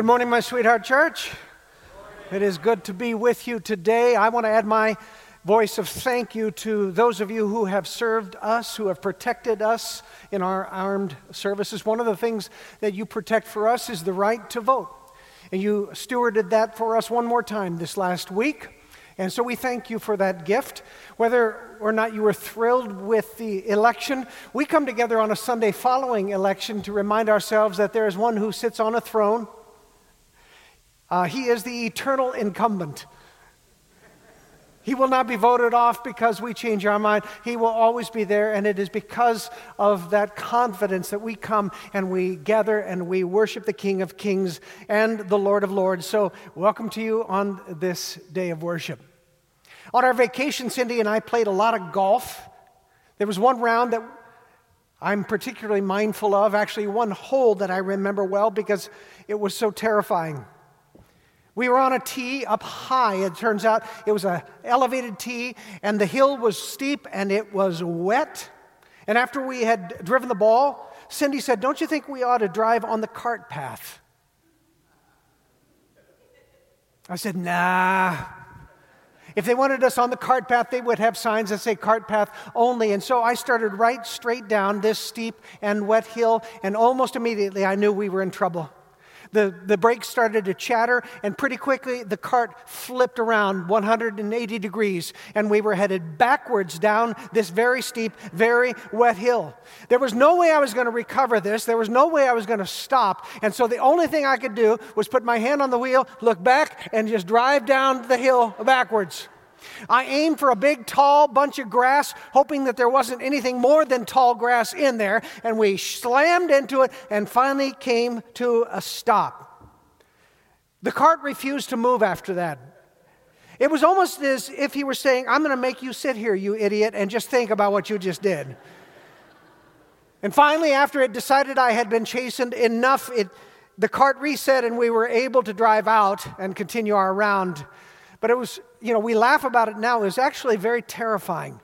Good morning, my sweetheart church. It is good to be with you today. I want to add my voice of thank you to those of you who have served us, who have protected us in our armed services. One of the things that you protect for us is the right to vote. And you stewarded that for us one more time this last week. And so we thank you for that gift. Whether or not you were thrilled with the election, we come together on a Sunday following election to remind ourselves that there is one who sits on a throne. Uh, he is the eternal incumbent. He will not be voted off because we change our mind. He will always be there, and it is because of that confidence that we come and we gather and we worship the King of Kings and the Lord of Lords. So, welcome to you on this day of worship. On our vacation, Cindy and I played a lot of golf. There was one round that I'm particularly mindful of, actually, one hole that I remember well because it was so terrifying. We were on a tee up high. It turns out it was an elevated tee, and the hill was steep and it was wet. And after we had driven the ball, Cindy said, Don't you think we ought to drive on the cart path? I said, Nah, if they wanted us on the cart path, they would have signs that say cart path only. And so I started right straight down this steep and wet hill, and almost immediately I knew we were in trouble. The, the brakes started to chatter, and pretty quickly the cart flipped around 180 degrees, and we were headed backwards down this very steep, very wet hill. There was no way I was going to recover this. There was no way I was going to stop. And so the only thing I could do was put my hand on the wheel, look back, and just drive down the hill backwards. I aimed for a big, tall bunch of grass, hoping that there wasn't anything more than tall grass in there, and we slammed into it and finally came to a stop. The cart refused to move after that. It was almost as if he were saying, I'm going to make you sit here, you idiot, and just think about what you just did. And finally, after it decided I had been chastened enough, it, the cart reset and we were able to drive out and continue our round. But it was, you know, we laugh about it now. It was actually very terrifying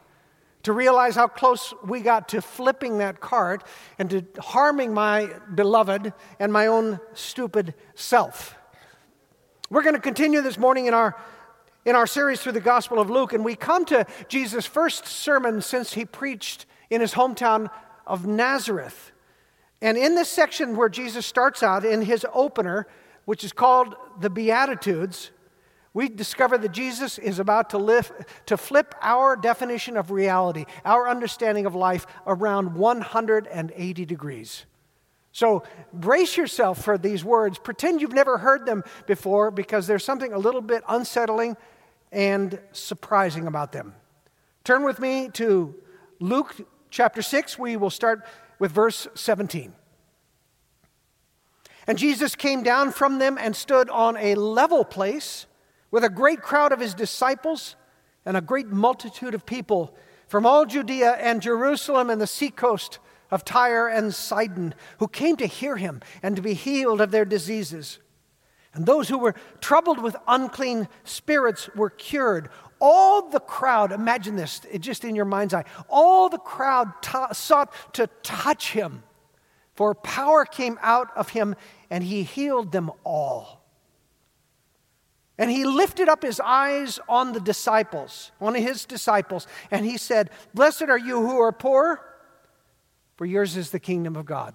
to realize how close we got to flipping that cart and to harming my beloved and my own stupid self. We're going to continue this morning in our in our series through the Gospel of Luke, and we come to Jesus' first sermon since he preached in his hometown of Nazareth. And in this section where Jesus starts out in his opener, which is called the Beatitudes, we discover that Jesus is about to, lift, to flip our definition of reality, our understanding of life, around 180 degrees. So brace yourself for these words. Pretend you've never heard them before because there's something a little bit unsettling and surprising about them. Turn with me to Luke chapter 6. We will start with verse 17. And Jesus came down from them and stood on a level place with a great crowd of his disciples and a great multitude of people from all Judea and Jerusalem and the seacoast of Tyre and Sidon, who came to hear him and to be healed of their diseases. And those who were troubled with unclean spirits were cured. All the crowd, imagine this just in your mind's eye, all the crowd t- sought to touch him, for power came out of him and he healed them all. And he lifted up his eyes on the disciples, on his disciples, and he said, Blessed are you who are poor, for yours is the kingdom of God.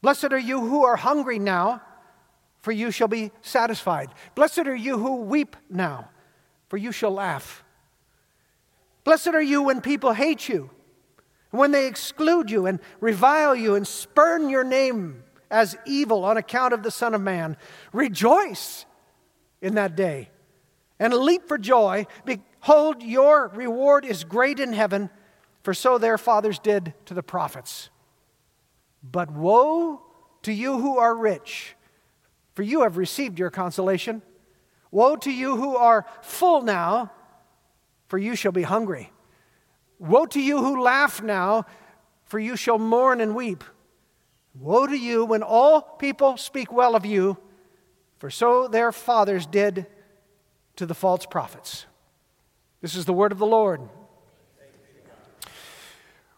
Blessed are you who are hungry now, for you shall be satisfied. Blessed are you who weep now, for you shall laugh. Blessed are you when people hate you, when they exclude you and revile you and spurn your name as evil on account of the Son of Man. Rejoice in that day and leap for joy. Behold, your reward is great in heaven, for so their fathers did to the prophets. But woe to you who are rich, for you have received your consolation. Woe to you who are full now, for you shall be hungry. Woe to you who laugh now, for you shall mourn and weep. Woe to you when all people speak well of you for so their fathers did to the false prophets. This is the word of the Lord.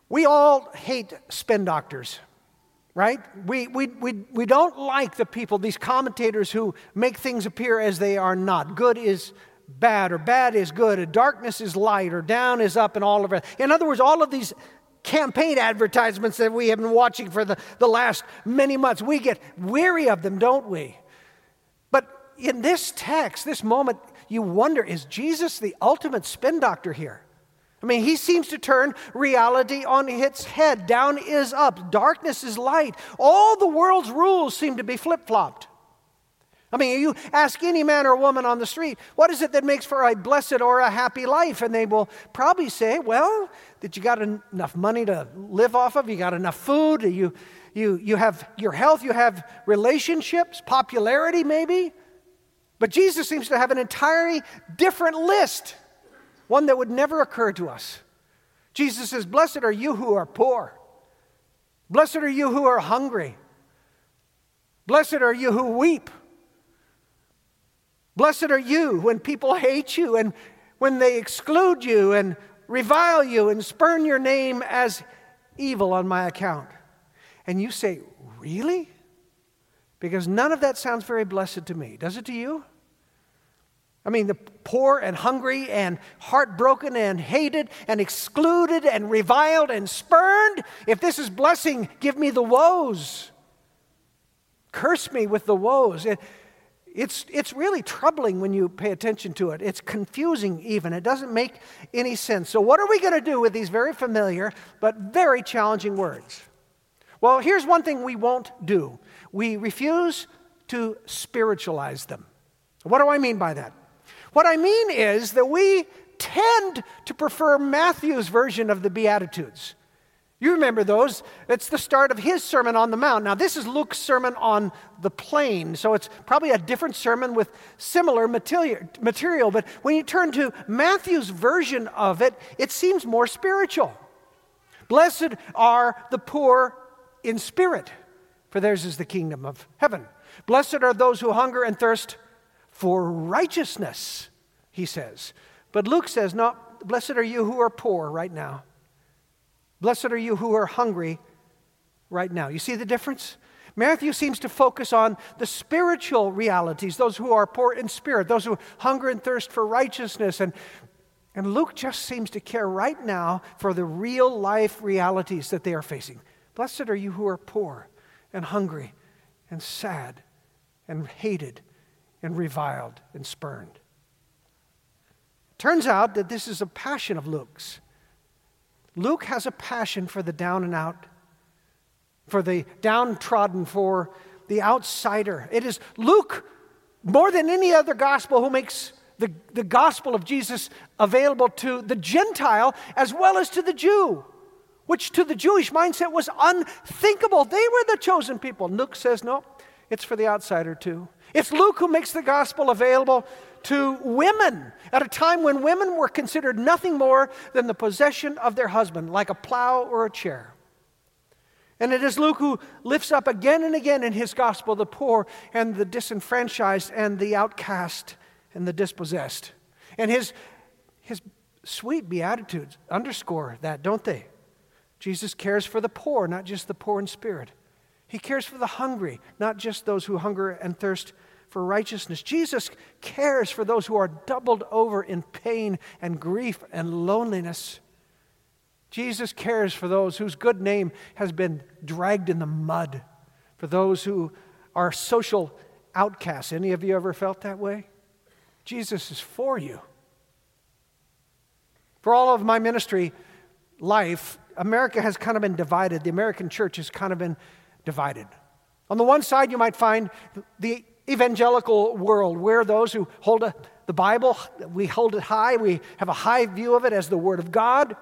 We all hate spin doctors. right? We, we, we, we don't like the people, these commentators who make things appear as they are not. Good is bad, or bad is good, or darkness is light, or down is up, and all of it. In other words, all of these campaign advertisements that we have been watching for the, the last many months, we get weary of them, don't we? In this text, this moment, you wonder is Jesus the ultimate spin doctor here? I mean, he seems to turn reality on its head. Down is up, darkness is light. All the world's rules seem to be flip flopped. I mean, you ask any man or woman on the street, what is it that makes for a blessed or a happy life? And they will probably say, well, that you got enough money to live off of, you got enough food, you, you, you have your health, you have relationships, popularity maybe. But Jesus seems to have an entirely different list one that would never occur to us. Jesus says, Blessed are you who are poor. Blessed are you who are hungry. Blessed are you who weep. Blessed are you when people hate you and when they exclude you and revile you and spurn your name as evil on my account. And you say, Really? Because none of that sounds very blessed to me. Does it to you? I mean, the poor and hungry and heartbroken and hated and excluded and reviled and spurned. If this is blessing, give me the woes. Curse me with the woes. It, it's, it's really troubling when you pay attention to it. It's confusing, even. It doesn't make any sense. So, what are we going to do with these very familiar but very challenging words? Well, here's one thing we won't do we refuse to spiritualize them. What do I mean by that? What I mean is that we tend to prefer Matthew's version of the Beatitudes. You remember those? It's the start of his Sermon on the Mount. Now, this is Luke's Sermon on the Plain, so it's probably a different sermon with similar material. But when you turn to Matthew's version of it, it seems more spiritual. Blessed are the poor in spirit, for theirs is the kingdom of heaven. Blessed are those who hunger and thirst for righteousness, he says. But Luke says, No, blessed are you who are poor right now. Blessed are you who are hungry right now. You see the difference? Matthew seems to focus on the spiritual realities, those who are poor in spirit, those who hunger and thirst for righteousness. And, and Luke just seems to care right now for the real life realities that they are facing. Blessed are you who are poor and hungry and sad and hated and reviled and spurned. Turns out that this is a passion of Luke's. Luke has a passion for the down and out, for the downtrodden, for the outsider. It is Luke, more than any other gospel, who makes the, the gospel of Jesus available to the Gentile as well as to the Jew, which to the Jewish mindset was unthinkable. They were the chosen people. Luke says, no, it's for the outsider too. It's Luke who makes the gospel available to women at a time when women were considered nothing more than the possession of their husband, like a plow or a chair. And it is Luke who lifts up again and again in his gospel the poor and the disenfranchised and the outcast and the dispossessed. And his, his sweet Beatitudes underscore that, don't they? Jesus cares for the poor, not just the poor in spirit. He cares for the hungry, not just those who hunger and thirst for righteousness. Jesus cares for those who are doubled over in pain and grief and loneliness. Jesus cares for those whose good name has been dragged in the mud, for those who are social outcasts. Any of you ever felt that way? Jesus is for you. For all of my ministry life, America has kind of been divided. The American church has kind of been divided. On the one side, you might find the evangelical world. We're those who hold a, the Bible, we hold it high. We have a high view of it as the Word of God.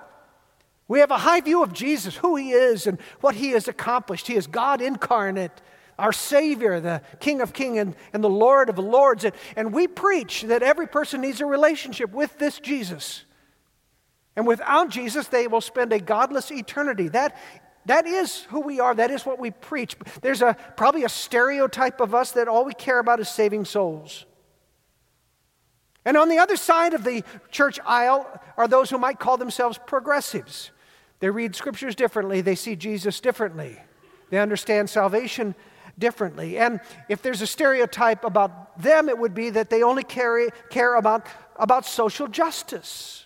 We have a high view of Jesus, who He is, and what He has accomplished. He is God incarnate, our Savior, the King of Kings and, and the Lord of the Lords. And, and we preach that every person needs a relationship with this Jesus. And without Jesus, they will spend a godless eternity. That that is who we are. That is what we preach. There's a, probably a stereotype of us that all we care about is saving souls. And on the other side of the church aisle are those who might call themselves progressives. They read scriptures differently, they see Jesus differently. They understand salvation differently. And if there's a stereotype about them, it would be that they only carry, care about, about social justice,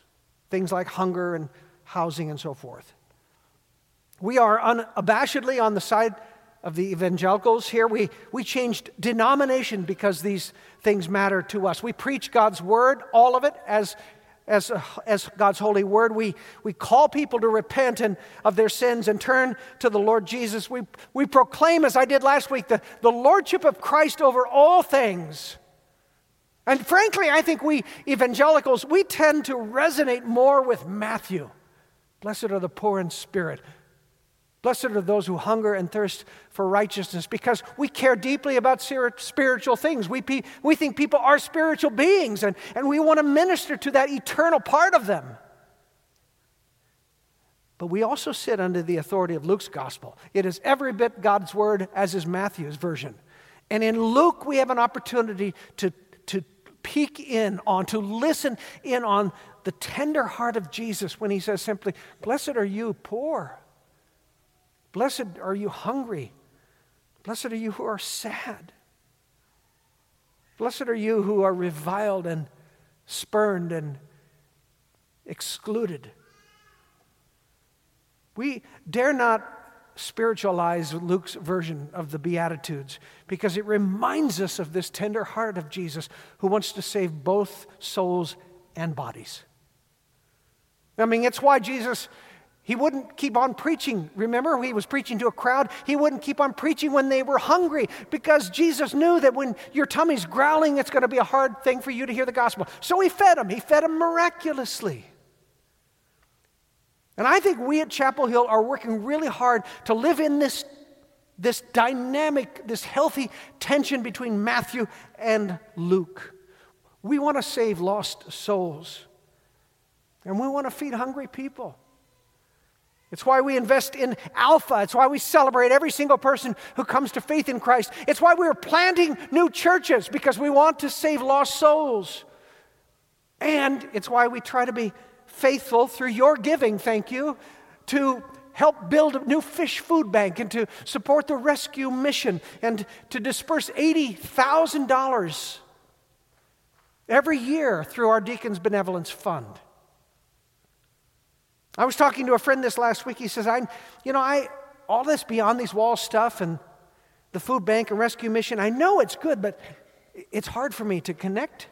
things like hunger and housing and so forth. We are unabashedly on the side of the evangelicals here. We, we changed denomination because these things matter to us. We preach God's word, all of it, as, as, as God's holy word. We, we call people to repent and, of their sins and turn to the Lord Jesus. We, we proclaim, as I did last week, the, the lordship of Christ over all things. And frankly, I think we evangelicals, we tend to resonate more with Matthew. Blessed are the poor in spirit, Blessed are those who hunger and thirst for righteousness because we care deeply about spiritual things. We, we think people are spiritual beings and, and we want to minister to that eternal part of them. But we also sit under the authority of Luke's gospel. It is every bit God's word as is Matthew's version. And in Luke, we have an opportunity to, to peek in on, to listen in on the tender heart of Jesus when he says simply, Blessed are you poor Blessed are you hungry. Blessed are you who are sad. Blessed are you who are reviled and spurned and excluded. We dare not spiritualize Luke's version of the Beatitudes because it reminds us of this tender heart of Jesus who wants to save both souls and bodies. I mean, it's why Jesus he wouldn't keep on preaching. Remember, he was preaching to a crowd. He wouldn't keep on preaching when they were hungry because Jesus knew that when your tummy's growling, it's going to be a hard thing for you to hear the gospel. So he fed them. He fed them miraculously. And I think we at Chapel Hill are working really hard to live in this, this dynamic, this healthy tension between Matthew and Luke. We want to save lost souls, and we want to feed hungry people. It's why we invest in Alpha. It's why we celebrate every single person who comes to faith in Christ. It's why we're planting new churches because we want to save lost souls. And it's why we try to be faithful through your giving, thank you, to help build a new fish food bank and to support the rescue mission and to disperse $80,000 every year through our Deacons Benevolence Fund. I was talking to a friend this last week. He says, I, you know, I, all this beyond these walls stuff and the food bank and rescue mission, I know it's good, but it's hard for me to connect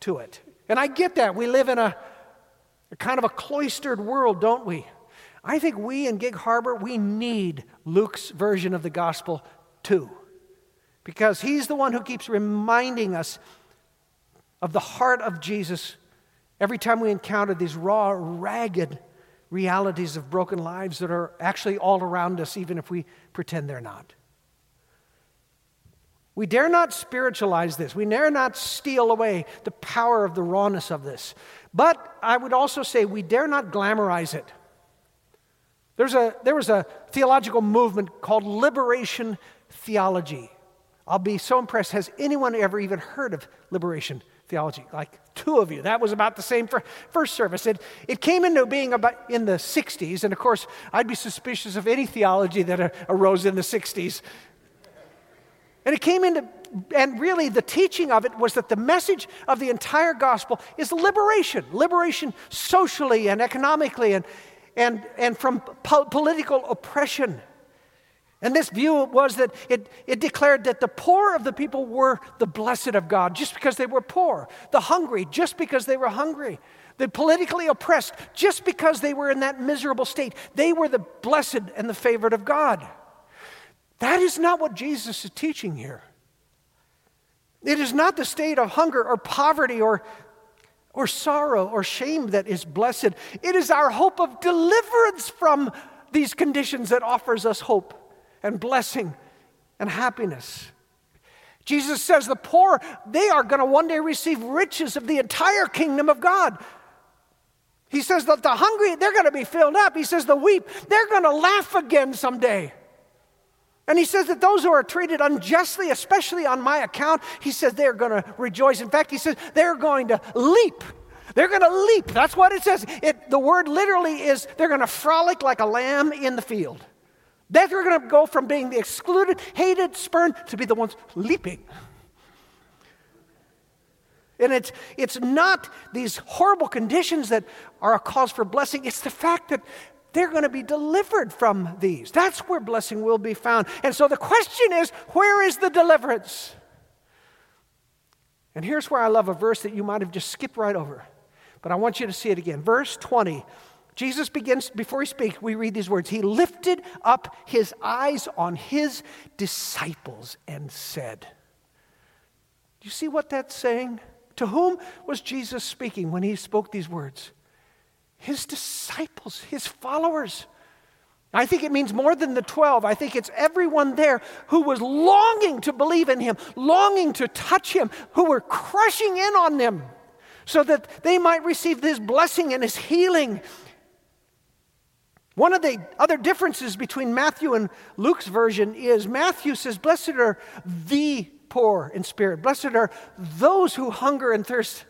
to it. And I get that. We live in a kind of a cloistered world, don't we? I think we in Gig Harbor, we need Luke's version of the gospel too. Because he's the one who keeps reminding us of the heart of Jesus every time we encounter these raw, ragged realities of broken lives that are actually all around us, even if we pretend they're not. We dare not spiritualize this. We dare not steal away the power of the rawness of this. But I would also say we dare not glamorize it. There's a, there was a theological movement called liberation theology. I'll be so impressed. Has anyone ever even heard of liberation theology, like two of you. That was about the same for first service. It, it came into being about in the 60s, and of course, I'd be suspicious of any theology that arose in the 60s. And it came into, and really the teaching of it was that the message of the entire gospel is liberation liberation socially and economically and, and, and from po- political oppression. And this view was that it, it declared that the poor of the people were the blessed of God just because they were poor, the hungry just because they were hungry, the politically oppressed just because they were in that miserable state. They were the blessed and the favored of God. That is not what Jesus is teaching here. It is not the state of hunger or poverty or, or sorrow or shame that is blessed. It is our hope of deliverance from these conditions that offers us hope and blessing and happiness. Jesus says the poor, they are going to one day receive riches of the entire kingdom of God. He says that the hungry, they're going to be filled up. He says the weep, they're going to laugh again someday. And he says that those who are treated unjustly, especially on my account, he says they're going to rejoice. In fact, he says they're going to leap. They're going to leap. That's what it says. It, the word literally is they're going to frolic like a lamb in the field. They're going to go from being the excluded, hated, spurned to be the ones leaping. And it's, it's not these horrible conditions that are a cause for blessing, it's the fact that they're going to be delivered from these. That's where blessing will be found. And so the question is where is the deliverance? And here's where I love a verse that you might have just skipped right over, but I want you to see it again. Verse 20. Jesus begins, before he speaks, we read these words He lifted up his eyes on his disciples and said, Do you see what that's saying? To whom was Jesus speaking when he spoke these words? His disciples, his followers. I think it means more than the 12. I think it's everyone there who was longing to believe in him, longing to touch him, who were crushing in on them so that they might receive his blessing and his healing one of the other differences between Matthew and Luke's version is Matthew says, Blessed are the poor in spirit. Blessed are those who hunger and thirst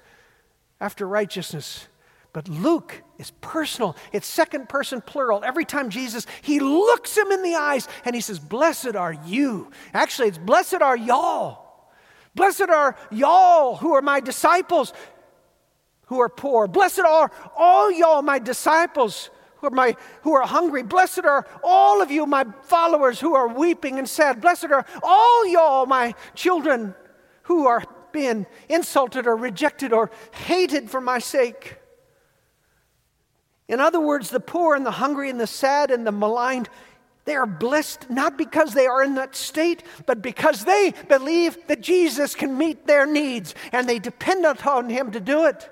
after righteousness. But Luke is personal. It's second person plural. Every time Jesus, he looks him in the eyes and he says, Blessed are you. Actually, it's blessed are y'all. Blessed are y'all who are my disciples who are poor. Blessed are all y'all, my disciples who are, my, who are hungry. Blessed are all of you, my followers, who are weeping and sad. Blessed are all y'all, my children, who are being insulted or rejected or hated for my sake. In other words, the poor and the hungry and the sad and the maligned, they are blessed not because they are in that state, but because they believe that Jesus can meet their needs and they depend upon Him to do it.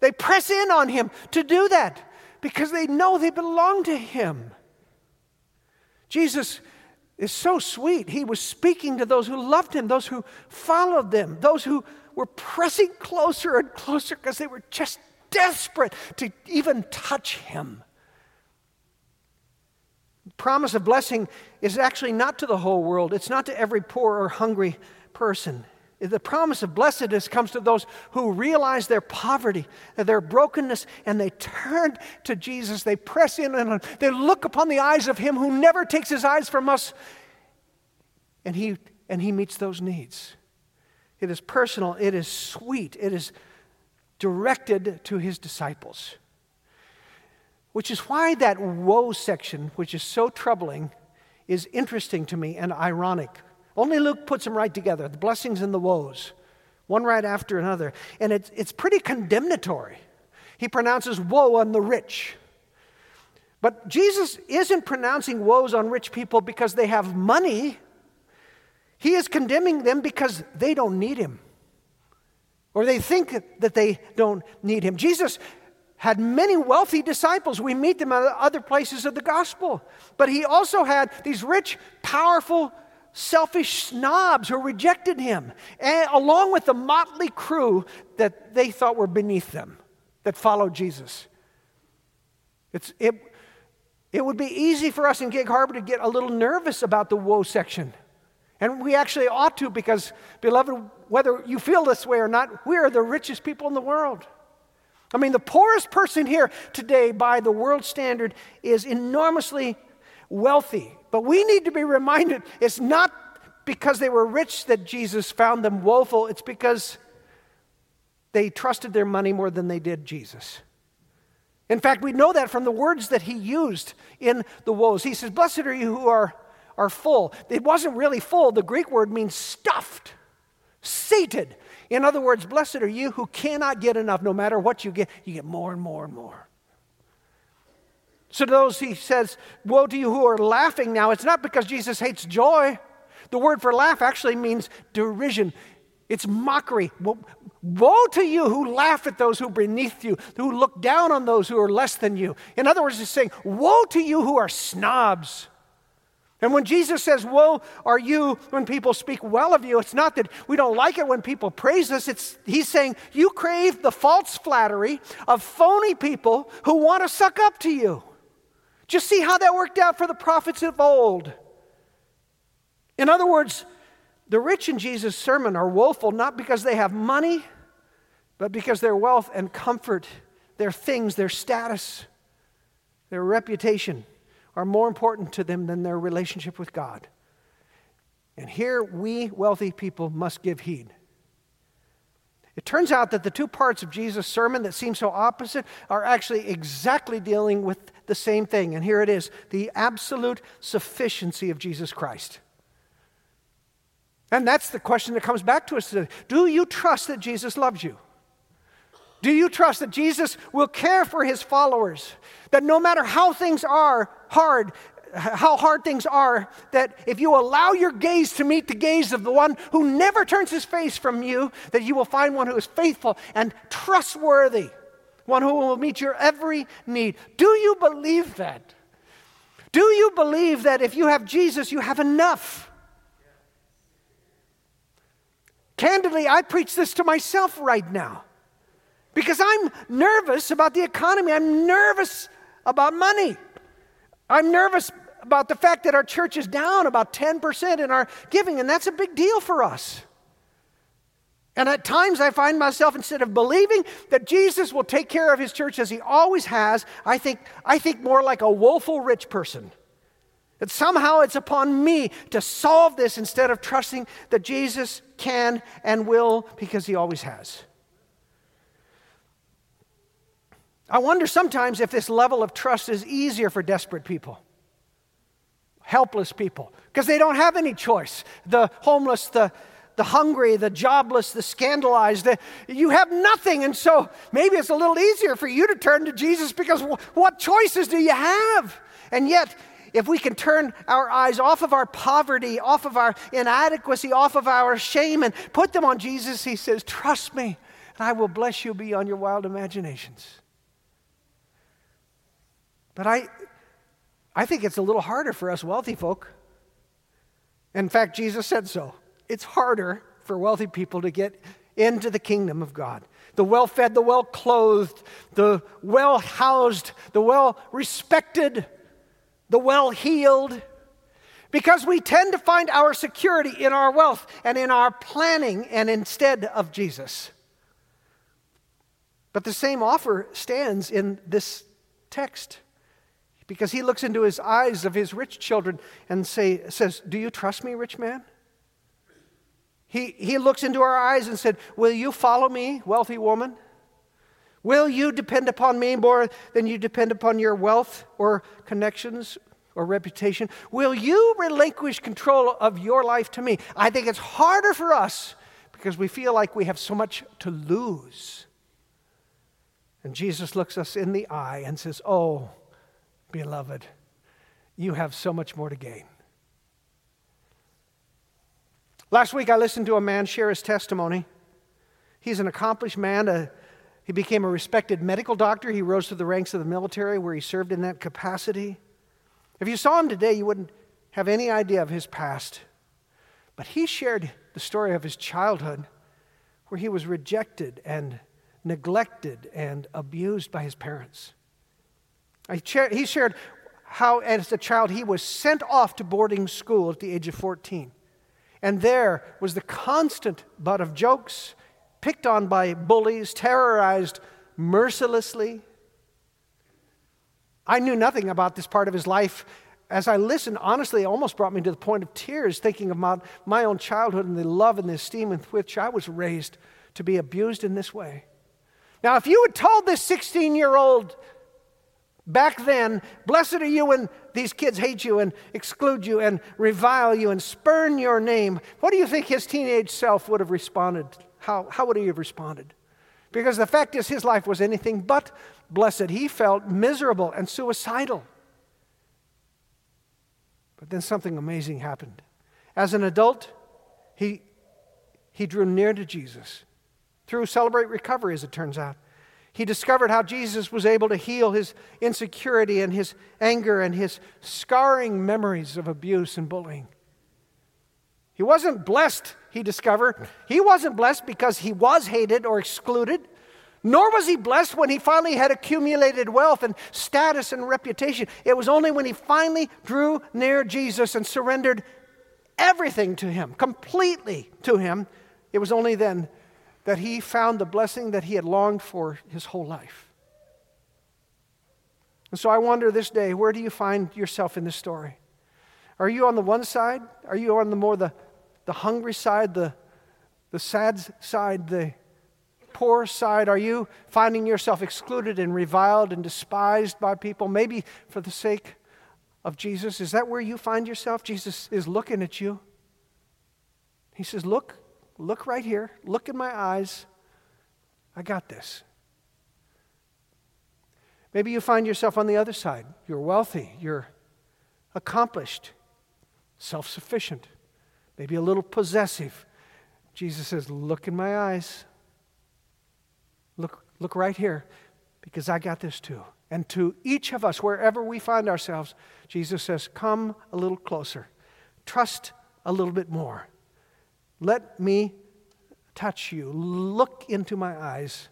They press in on Him to do that because they know they belong to Him. Jesus is so sweet. He was speaking to those who loved Him, those who followed them, those who were pressing closer and closer because they were just desperate to even touch Him. Promise of blessing is actually not to the whole world, it's not to every poor or hungry person. The promise of blessedness comes to those who realize their poverty, their brokenness, and they turn to Jesus. They press in and they look upon the eyes of Him who never takes His eyes from us, and He, and he meets those needs. It is personal, it is sweet, it is directed to His disciples. Which is why that woe section, which is so troubling, is interesting to me and ironic only Luke puts them right together the blessings and the woes, one right after another. And it's, it's pretty condemnatory. He pronounces woe on the rich. But Jesus isn't pronouncing woes on rich people because they have money. He is condemning them because they don't need him. Or they think that they don't need him. Jesus had many wealthy disciples. We meet them at other places of the gospel. But he also had these rich, powerful selfish snobs who rejected him, and, along with the motley crew that they thought were beneath them that followed Jesus. It's, it, it would be easy for us in Gig Harbor to get a little nervous about the woe section. And we actually ought to because, beloved, whether you feel this way or not, we are the richest people in the world. I mean, the poorest person here today, by the world standard, is enormously wealthy. But we need to be reminded it's not because they were rich that Jesus found them woeful, it's because they trusted their money more than they did Jesus. In fact, we know that from the words that he used in the woes. He says, Blessed are you who are, are full. It wasn't really full, the Greek word means stuffed, sated. In other words, blessed are you who cannot get enough. No matter what you get, you get more and more and more. So, to those he says, Woe to you who are laughing now, it's not because Jesus hates joy. The word for laugh actually means derision, it's mockery. Woe to you who laugh at those who are beneath you, who look down on those who are less than you. In other words, he's saying, Woe to you who are snobs. And when Jesus says, Woe are you when people speak well of you, it's not that we don't like it when people praise us. It's, he's saying, You crave the false flattery of phony people who want to suck up to you. Just see how that worked out for the prophets of old. In other words, the rich in Jesus' sermon are woeful not because they have money, but because their wealth and comfort, their things, their status, their reputation are more important to them than their relationship with God. And here we wealthy people must give heed. It turns out that the two parts of Jesus' sermon that seem so opposite are actually exactly dealing with the same thing. And here it is the absolute sufficiency of Jesus Christ. And that's the question that comes back to us today. Do you trust that Jesus loves you? Do you trust that Jesus will care for his followers? That no matter how things are hard, how hard things are, that if you allow your gaze to meet the gaze of the one who never turns his face from you, that you will find one who is faithful and trustworthy, one who will meet your every need. Do you believe that? Do you believe that if you have Jesus, you have enough? Candidly, I preach this to myself right now because I'm nervous about the economy. I'm nervous about money. I'm nervous about the fact that our church is down about 10% in our giving, and that's a big deal for us. And at times I find myself, instead of believing that Jesus will take care of his church as he always has, I think, I think more like a woeful rich person. That somehow it's upon me to solve this instead of trusting that Jesus can and will because he always has. I wonder sometimes if this level of trust is easier for desperate people helpless people because they don't have any choice. The homeless, the, the hungry, the jobless, the scandalized, the, you have nothing. And so maybe it's a little easier for you to turn to Jesus because w- what choices do you have? And yet, if we can turn our eyes off of our poverty, off of our inadequacy, off of our shame, and put them on Jesus, he says, Trust me, and I will bless you beyond your wild imaginations. But I, I think it's a little harder for us wealthy folk. In fact, Jesus said so. It's harder for wealthy people to get into the kingdom of God. The well fed, the well clothed, the well housed, the well respected, the well heeled. Because we tend to find our security in our wealth and in our planning and instead of Jesus. But the same offer stands in this text because he looks into his eyes of his rich children and say, says, Do you trust me, rich man? He, he looks into our eyes and said, Will you follow me, wealthy woman? Will you depend upon me more than you depend upon your wealth or connections or reputation? Will you relinquish control of your life to me? I think it's harder for us because we feel like we have so much to lose. And Jesus looks us in the eye and says, Oh, beloved, you have so much more to gain. Last week, I listened to a man share his testimony. He's an accomplished man. A, he became a respected medical doctor. He rose to the ranks of the military where he served in that capacity. If you saw him today, you wouldn't have any idea of his past. But he shared the story of his childhood where he was rejected and neglected and abused by his parents. He shared how, as a child, he was sent off to boarding school at the age of 14. And there was the constant butt of jokes, picked on by bullies, terrorized mercilessly. I knew nothing about this part of his life. As I listened, honestly, it almost brought me to the point of tears, thinking about my own childhood and the love and the esteem with which I was raised to be abused in this way. Now, if you had told this 16 year old Back then, blessed are you when these kids hate you and exclude you and revile you and spurn your name. What do you think his teenage self would have responded? How, how would he have responded? Because the fact is, his life was anything but blessed. He felt miserable and suicidal. But then something amazing happened. As an adult, he, he drew near to Jesus through Celebrate Recovery, as it turns out. He discovered how Jesus was able to heal his insecurity and his anger and his scarring memories of abuse and bullying. He wasn't blessed, he discovered. He wasn't blessed because he was hated or excluded, nor was he blessed when he finally had accumulated wealth and status and reputation. It was only when he finally drew near Jesus and surrendered everything to him, completely to him, it was only then that he found the blessing that he had longed for his whole life. And so I wonder this day, where do you find yourself in this story? Are you on the one side? Are you on the more the, the hungry side, the, the sad side, the poor side? Are you finding yourself excluded and reviled and despised by people, maybe for the sake of Jesus? Is that where you find yourself? Jesus is looking at you. He says, Look, look right here. Look in my eyes. I got this. Maybe you find yourself on the other side. You're wealthy, you're accomplished, self sufficient, maybe a little possessive. Jesus says, Look in my eyes. Look, look right here, because I got this too. And to each of us, wherever we find ourselves, Jesus says, Come a little closer. Trust a little bit more. Let me touch you. Look into my eyes,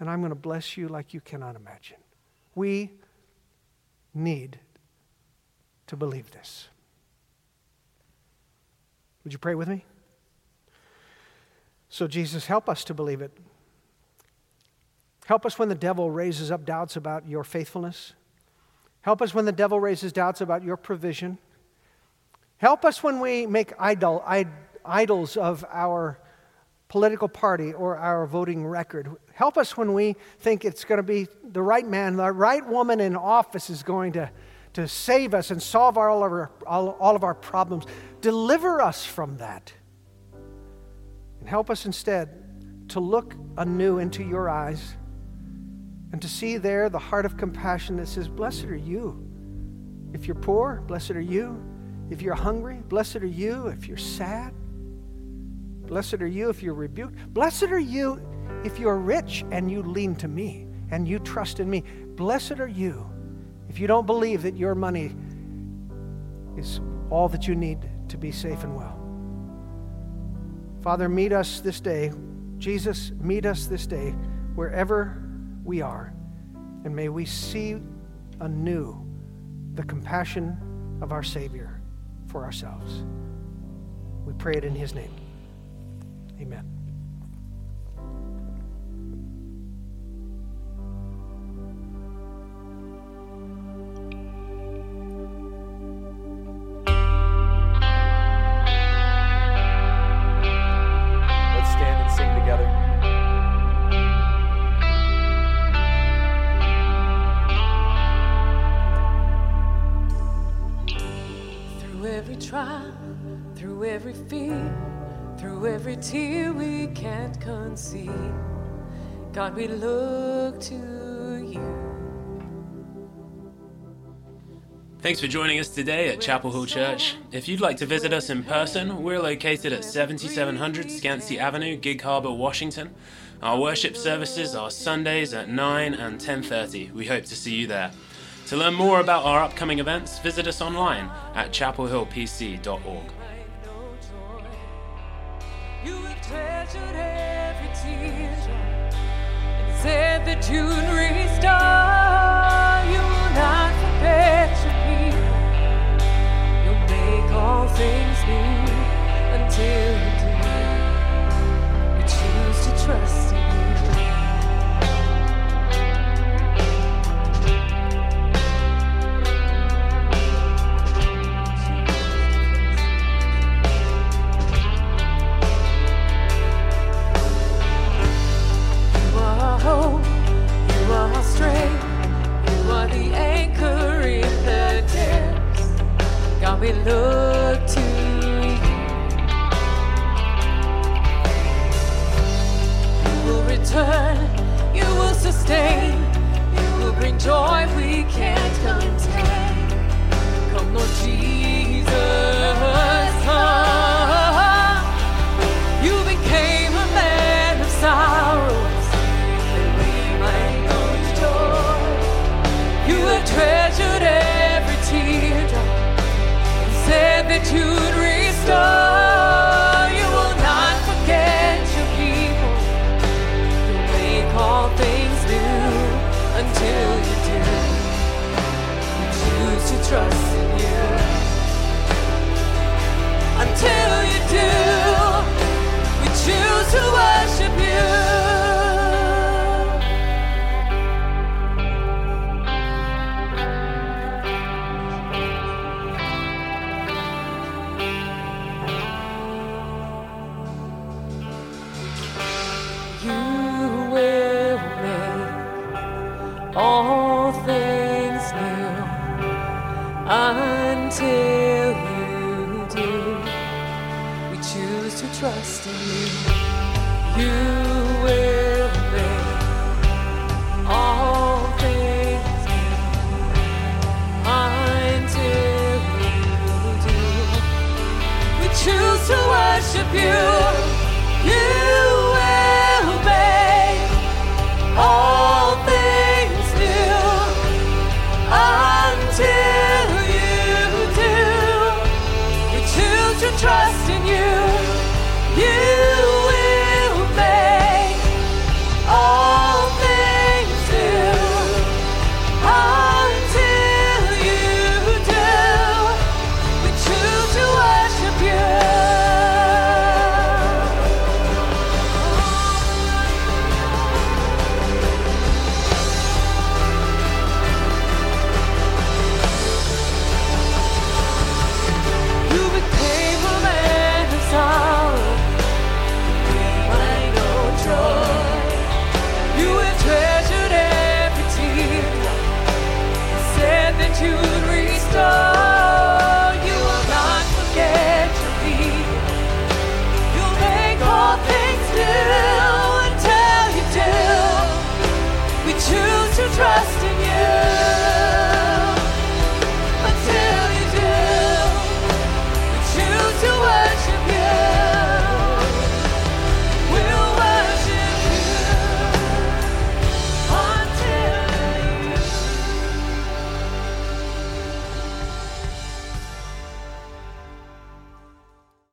and I'm going to bless you like you cannot imagine. We need to believe this. Would you pray with me? So, Jesus, help us to believe it. Help us when the devil raises up doubts about your faithfulness. Help us when the devil raises doubts about your provision. Help us when we make idol, idols of our political party or our voting record. Help us when we think it's going to be the right man, the right woman in office is going to, to save us and solve all of, our, all, all of our problems. Deliver us from that. And help us instead to look anew into your eyes and to see there the heart of compassion that says, Blessed are you. If you're poor, blessed are you. If you're hungry, blessed are you. If you're sad, Blessed are you if you're rebuked. Blessed are you if you're rich and you lean to me and you trust in me. Blessed are you if you don't believe that your money is all that you need to be safe and well. Father, meet us this day. Jesus, meet us this day wherever we are. And may we see anew the compassion of our Savior for ourselves. We pray it in His name. Amen. Thanks for joining us today at Chapel Hill Church. If you'd like to visit us in person, we're located at 7700 Skansie Avenue, Gig Harbor, Washington. Our worship services are Sundays at 9 and 10:30. We hope to see you there. To learn more about our upcoming events, visit us online at chapelhillpc.org. things new until the do. We choose to trust in you. Straight, you are the anchor in the depths. God, we look